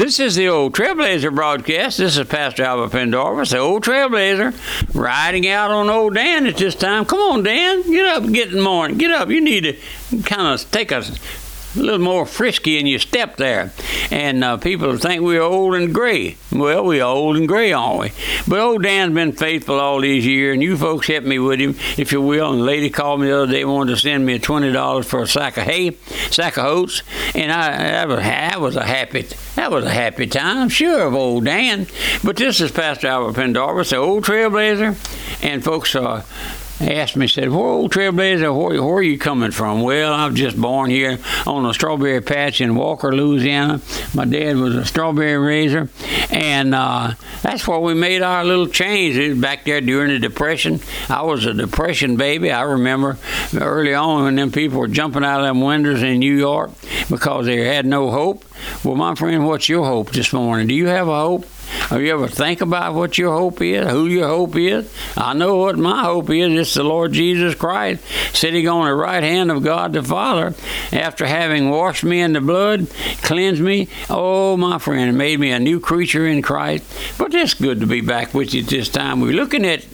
This is the old Trailblazer broadcast. This is Pastor Albert Pendarvis, the old Trailblazer, riding out on old Dan at this time. Come on, Dan, get up, get in the morning. Get up. You need to kind of take a a little more frisky in your step there. And uh, people think we're old and gray. Well, we're old and gray, aren't we? But old Dan's been faithful all these years, and you folks helped me with him, if you will. And a lady called me the other day, wanted to send me $20 for a sack of hay, sack of oats, and I that was, that was a happy that was a happy time, sure, of old Dan. But this is Pastor Albert Pendarvis, the old trailblazer, and folks, uh, asked me, said, "Where old Trailblazer? Where, where are you coming from?" Well, I was just born here on a strawberry patch in Walker, Louisiana. My dad was a strawberry raiser, and uh, that's where we made our little change. Back there during the Depression. I was a Depression baby. I remember early on when them people were jumping out of them windows in New York because they had no hope. Well, my friend, what's your hope this morning? Do you have a hope? Have you ever think about what your hope is, who your hope is? I know what my hope is. It's the Lord Jesus Christ sitting on the right hand of God the Father after having washed me in the blood, cleansed me. Oh, my friend, made me a new creature in Christ. But it's good to be back with you this time. We're looking at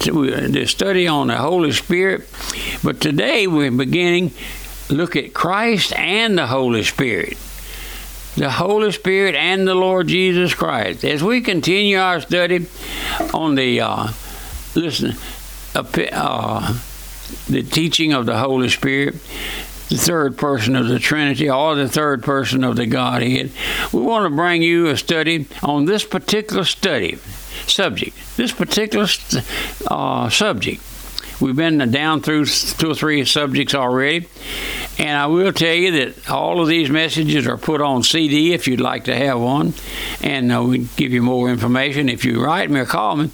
the study on the Holy Spirit, but today we're beginning look at Christ and the Holy Spirit the Holy Spirit and the Lord Jesus Christ. As we continue our study on the uh, listen, uh, the teaching of the Holy Spirit, the third person of the Trinity, or the third person of the Godhead, we want to bring you a study on this particular study subject. This particular uh, subject. We've been down through two or three subjects already, and I will tell you that all of these messages are put on CD if you'd like to have one, and uh, we give you more information if you write me or call me.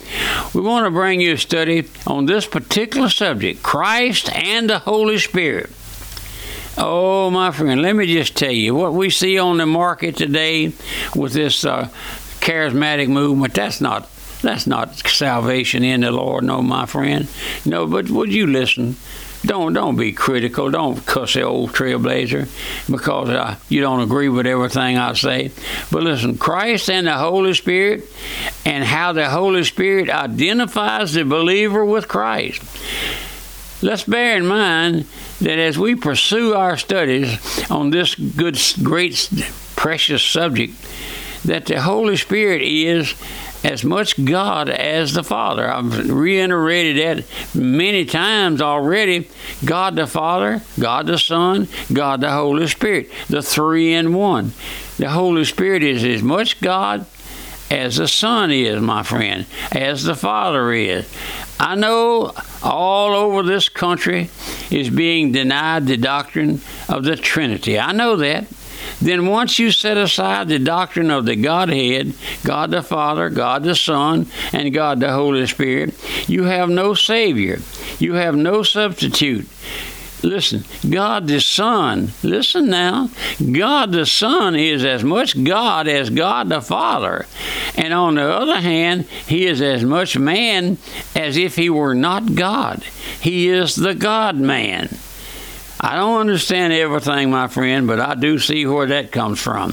We want to bring you a study on this particular subject Christ and the Holy Spirit. Oh, my friend, let me just tell you what we see on the market today with this uh, charismatic movement. That's not that's not salvation in the Lord, no, my friend. No, but would you listen? Don't don't be critical. Don't cuss the old trailblazer because uh, you don't agree with everything I say. But listen, Christ and the Holy Spirit, and how the Holy Spirit identifies the believer with Christ. Let's bear in mind that as we pursue our studies on this good, great, precious subject, that the Holy Spirit is as much God as the Father. I've reiterated that many times already. God the Father, God the Son, God the Holy Spirit, the three in one. The Holy Spirit is as much God as the Son is, my friend, as the Father is. I know all over this country is being denied the doctrine of the Trinity. I know that then once you set aside the doctrine of the Godhead, God the Father, God the Son, and God the Holy Spirit, you have no Savior. You have no substitute. Listen, God the Son, listen now, God the Son is as much God as God the Father. And on the other hand, He is as much man as if He were not God. He is the God man. I don't understand everything, my friend, but I do see where that comes from.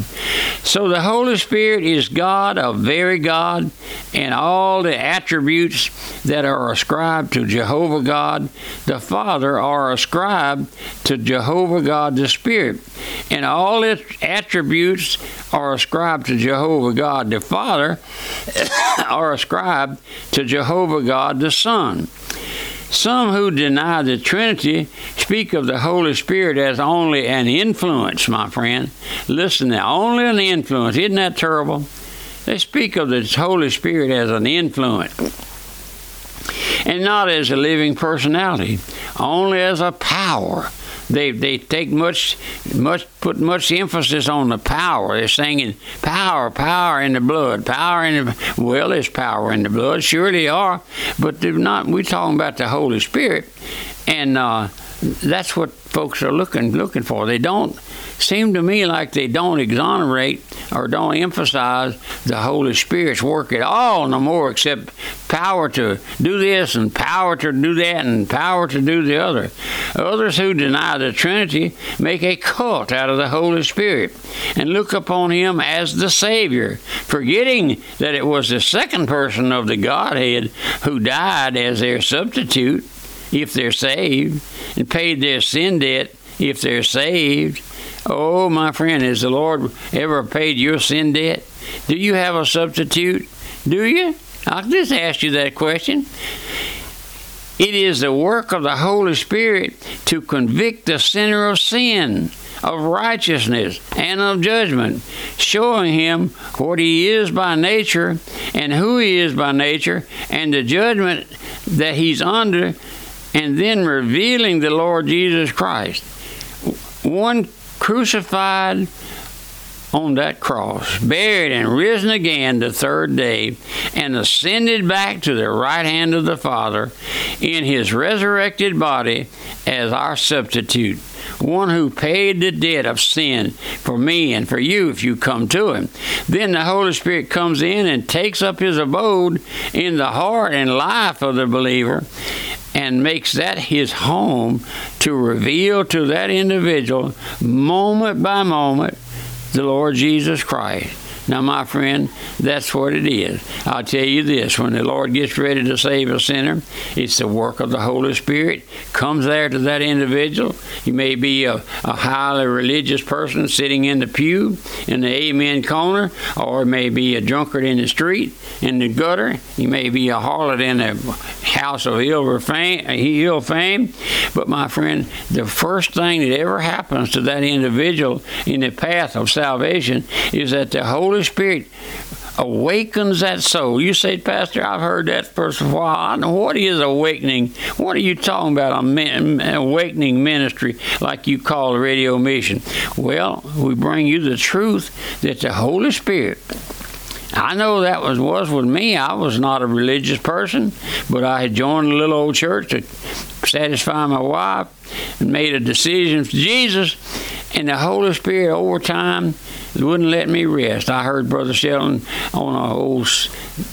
So the Holy Spirit is God, a very God, and all the attributes that are ascribed to Jehovah God the Father are ascribed to Jehovah God the Spirit. And all its attributes are ascribed to Jehovah God the Father are ascribed to Jehovah God the Son. Some who deny the Trinity speak of the Holy Spirit as only an influence, my friend. Listen now, only an influence. Isn't that terrible? They speak of the Holy Spirit as an influence and not as a living personality, only as a power they they take much much put much emphasis on the power. They're singing power, power in the blood, power in the well, there's power in the blood, surely are, but they're not. We're talking about the Holy Spirit, and uh, that's what folks are looking looking for. They don't seem to me like they don't exonerate or don't emphasize the Holy Spirit's work at all no more, except power to do this and power to do that and power to do the other. Others who deny the Trinity make a cult out of the Holy Spirit and look upon Him as the Savior, forgetting that it was the second person of the Godhead who died as their substitute if they're saved and paid their sin debt if they're saved. Oh, my friend, has the Lord ever paid your sin debt? Do you have a substitute? Do you? I'll just ask you that question. It is the work of the Holy Spirit to convict the sinner of sin, of righteousness, and of judgment, showing him what he is by nature and who he is by nature, and the judgment that he's under, and then revealing the Lord Jesus Christ. One crucified on that cross, buried and risen again the third day, and ascended back to the right hand of the Father in his resurrected body as our substitute. One who paid the debt of sin for me and for you if you come to him. Then the Holy Spirit comes in and takes up his abode in the heart and life of the believer and makes that his home to reveal to that individual, moment by moment, the Lord Jesus Christ. Now, my friend, that's what it is. I'll tell you this when the Lord gets ready to save a sinner, it's the work of the Holy Spirit. Comes there to that individual. He may be a, a highly religious person sitting in the pew in the amen corner, or it may be a drunkard in the street, in the gutter. He may be a harlot in a house of ill fame, ill fame. But, my friend, the first thing that ever happens to that individual in the path of salvation is that the Holy Holy Spirit awakens that soul. You say, Pastor, I've heard that for a while. I know what is awakening. What are you talking about? A An awakening ministry, like you call radio mission. Well, we bring you the truth that the Holy Spirit. I know that was was with me. I was not a religious person, but I had joined a little old church to satisfy my wife and made a decision for Jesus. And the Holy Spirit over time wouldn't let me rest. I heard Brother Shelton on a old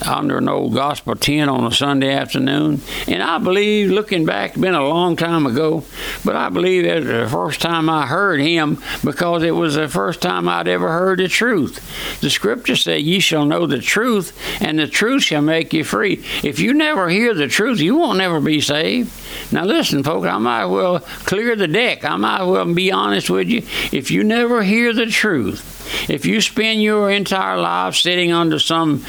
under an old gospel tent on a Sunday afternoon, and I believe, looking back, been a long time ago, but I believe it was the first time I heard him because it was the first time I'd ever heard the truth. The Scripture say, "Ye shall know the truth, and the truth shall make you free." If you never hear the truth, you won't never be saved. Now listen, folks, I might well clear the deck. I might well be honest with you. If you never hear the truth, if you spend your entire life sitting under some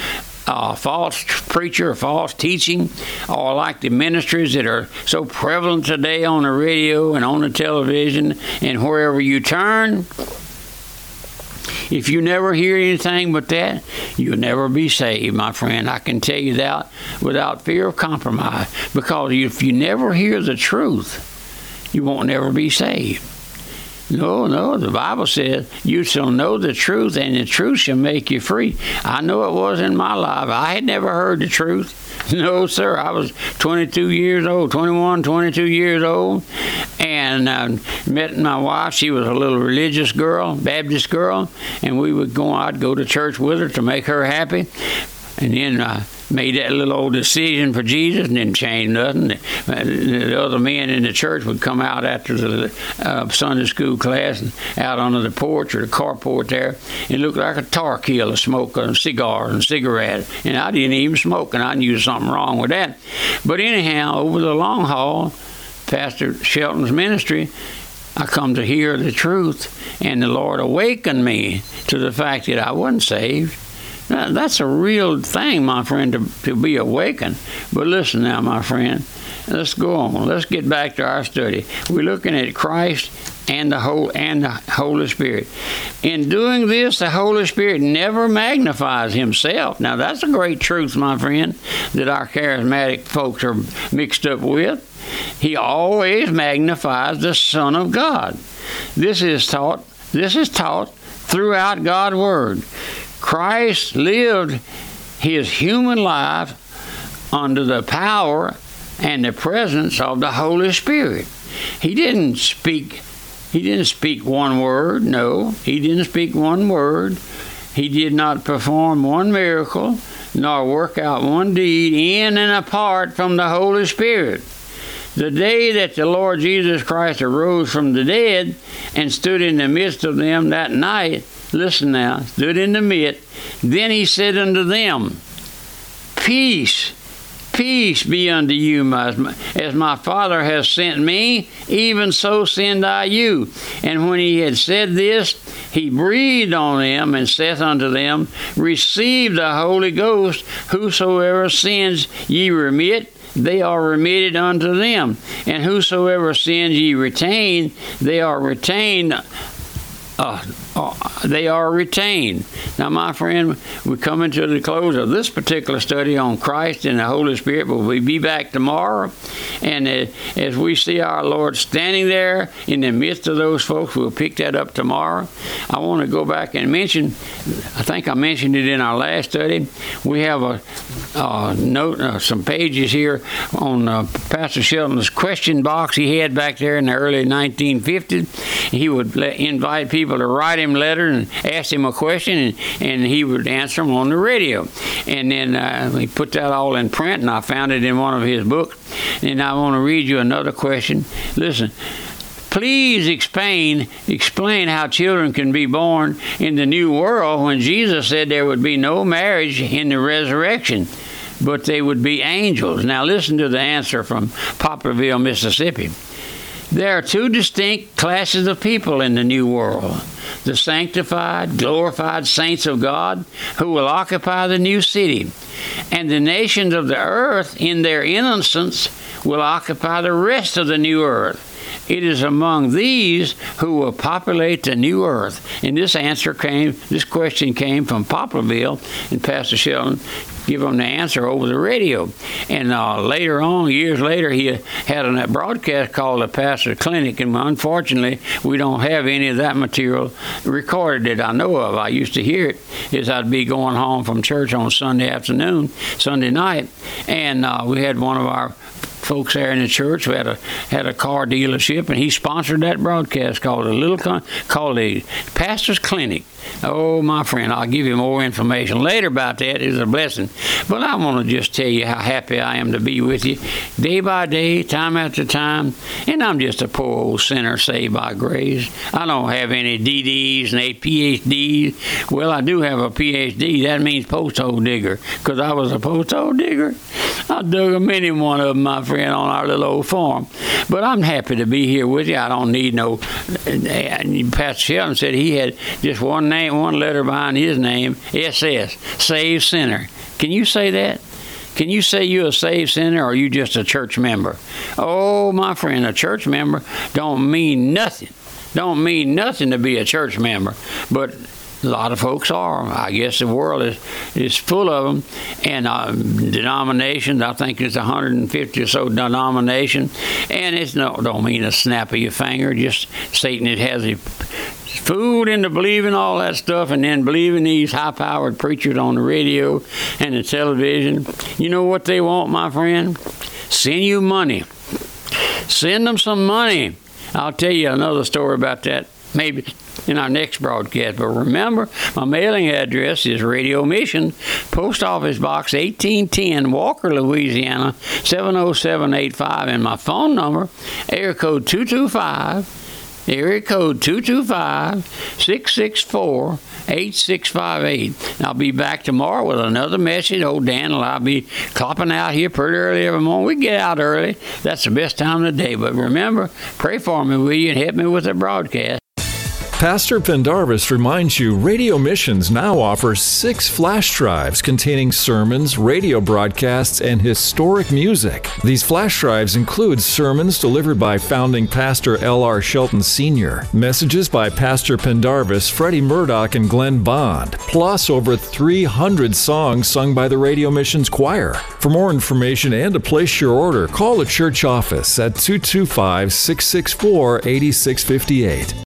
uh, false preacher false teaching, or like the ministries that are so prevalent today on the radio and on the television and wherever you turn, if you never hear anything but that, you'll never be saved, my friend. I can tell you that without fear of compromise. Because if you never hear the truth, you won't never be saved. No, no, the Bible says, You shall know the truth, and the truth shall make you free. I know it was in my life. I had never heard the truth. No, sir. I was 22 years old, 21, 22 years old, and uh, met my wife. She was a little religious girl, Baptist girl, and we would go. I'd go to church with her to make her happy, and then. Uh, made that little old decision for Jesus and didn't change nothing. The other men in the church would come out after the uh, Sunday school class and out onto the porch or the carport there and look like a tar killer smoking cigars and cigarettes. And I didn't even smoke, and I knew something wrong with that. But anyhow, over the long haul, Pastor Shelton's ministry, I come to hear the truth, and the Lord awakened me to the fact that I wasn't saved. That's a real thing, my friend, to, to be awakened. But listen now, my friend, let's go on. Let's get back to our study. We're looking at Christ and the whole and the Holy Spirit. In doing this, the Holy Spirit never magnifies himself. Now that's a great truth, my friend, that our charismatic folks are mixed up with. He always magnifies the Son of God. This is taught this is taught throughout God's word. Christ lived his human life under the power and the presence of the Holy Spirit. He didn't speak he didn't speak one word. No, he didn't speak one word. He did not perform one miracle, nor work out one deed in and apart from the Holy Spirit. The day that the Lord Jesus Christ arose from the dead and stood in the midst of them that night, listen now, stood in the midst, then he said unto them, Peace Peace be unto you, as my Father has sent me, even so send I you. And when he had said this, he breathed on them and saith unto them, Receive the Holy Ghost, whosoever sins ye remit, they are remitted unto them. And whosoever sins ye retain, they are retained uh, they are retained. Now, my friend, we're coming to the close of this particular study on Christ and the Holy Spirit, but we'll be back tomorrow. And uh, as we see our Lord standing there in the midst of those folks, we'll pick that up tomorrow. I want to go back and mention, I think I mentioned it in our last study. We have a, a note, uh, some pages here on uh, Pastor Shelton's question box he had back there in the early 1950s. He would let, invite people to write him and ask him a question, and, and he would answer them on the radio. And then uh, he put that all in print, and I found it in one of his books. And I want to read you another question. Listen please explain explain how children can be born in the new world when Jesus said there would be no marriage in the resurrection but they would be angels now listen to the answer from Poplarville Mississippi there are two distinct classes of people in the new world the sanctified, glorified saints of God who will occupy the new city, and the nations of the earth in their innocence will occupy the rest of the new earth. It is among these who will populate the new earth. And this answer came, this question came from Poplarville, and Pastor Shelton give them the answer over the radio. And uh, later on, years later, he had a broadcast called the Pastor Clinic, and unfortunately, we don't have any of that material recorded that I know of. I used to hear it as I'd be going home from church on Sunday afternoon, Sunday night, and uh, we had one of our folks there in the church who had a had a car dealership, and he sponsored that broadcast called a little con- called the Pastor's Clinic. Oh, my friend, I'll give you more information later about that. It's a blessing. But I want to just tell you how happy I am to be with you day by day, time after time. And I'm just a poor old sinner saved by grace. I don't have any DDs and a PhDs. Well, I do have a PhD. That means post hole digger because I was a post hole digger. I dug a many one of my friend, on our little old farm. But I'm happy to be here with you. I don't need no. Pastor Shelton said he had just one name, one letter behind his name, SS, Saved Sinner. Can you say that? Can you say you're a saved sinner or are you just a church member? Oh, my friend, a church member don't mean nothing. Don't mean nothing to be a church member. But a lot of folks are. I guess the world is, is full of them. And uh, denominations, I think it's 150 or so denominations. And it's no, don't mean a snap of your finger. Just Satan it has a fooled into believing all that stuff and then believing these high powered preachers on the radio and the television. You know what they want, my friend? Send you money. Send them some money. I'll tell you another story about that maybe in our next broadcast. But remember, my mailing address is Radio Mission, Post Office Box 1810, Walker, Louisiana 70785, and my phone number, area code 225 area code 225 664 8658. I'll be back tomorrow with another message. Old Dan will I'll be clopping out here pretty early every morning. We get out early. That's the best time of the day. But remember, pray for me, will you, and help me with the broadcast. Pastor Pendarvis reminds you Radio Missions now offers six flash drives containing sermons, radio broadcasts, and historic music. These flash drives include sermons delivered by founding pastor L.R. Shelton Sr., messages by Pastor Pendarvis, Freddie Murdoch, and Glenn Bond, plus over 300 songs sung by the Radio Missions Choir. For more information and to place your order, call the church office at 225 664 8658.